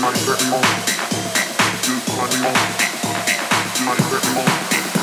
my grip on, lose my grip on, my grip on.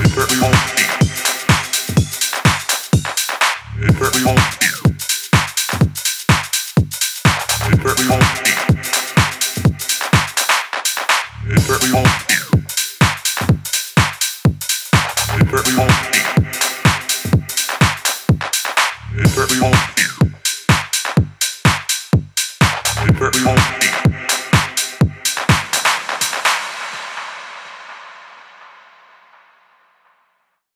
Imperial. Imperial.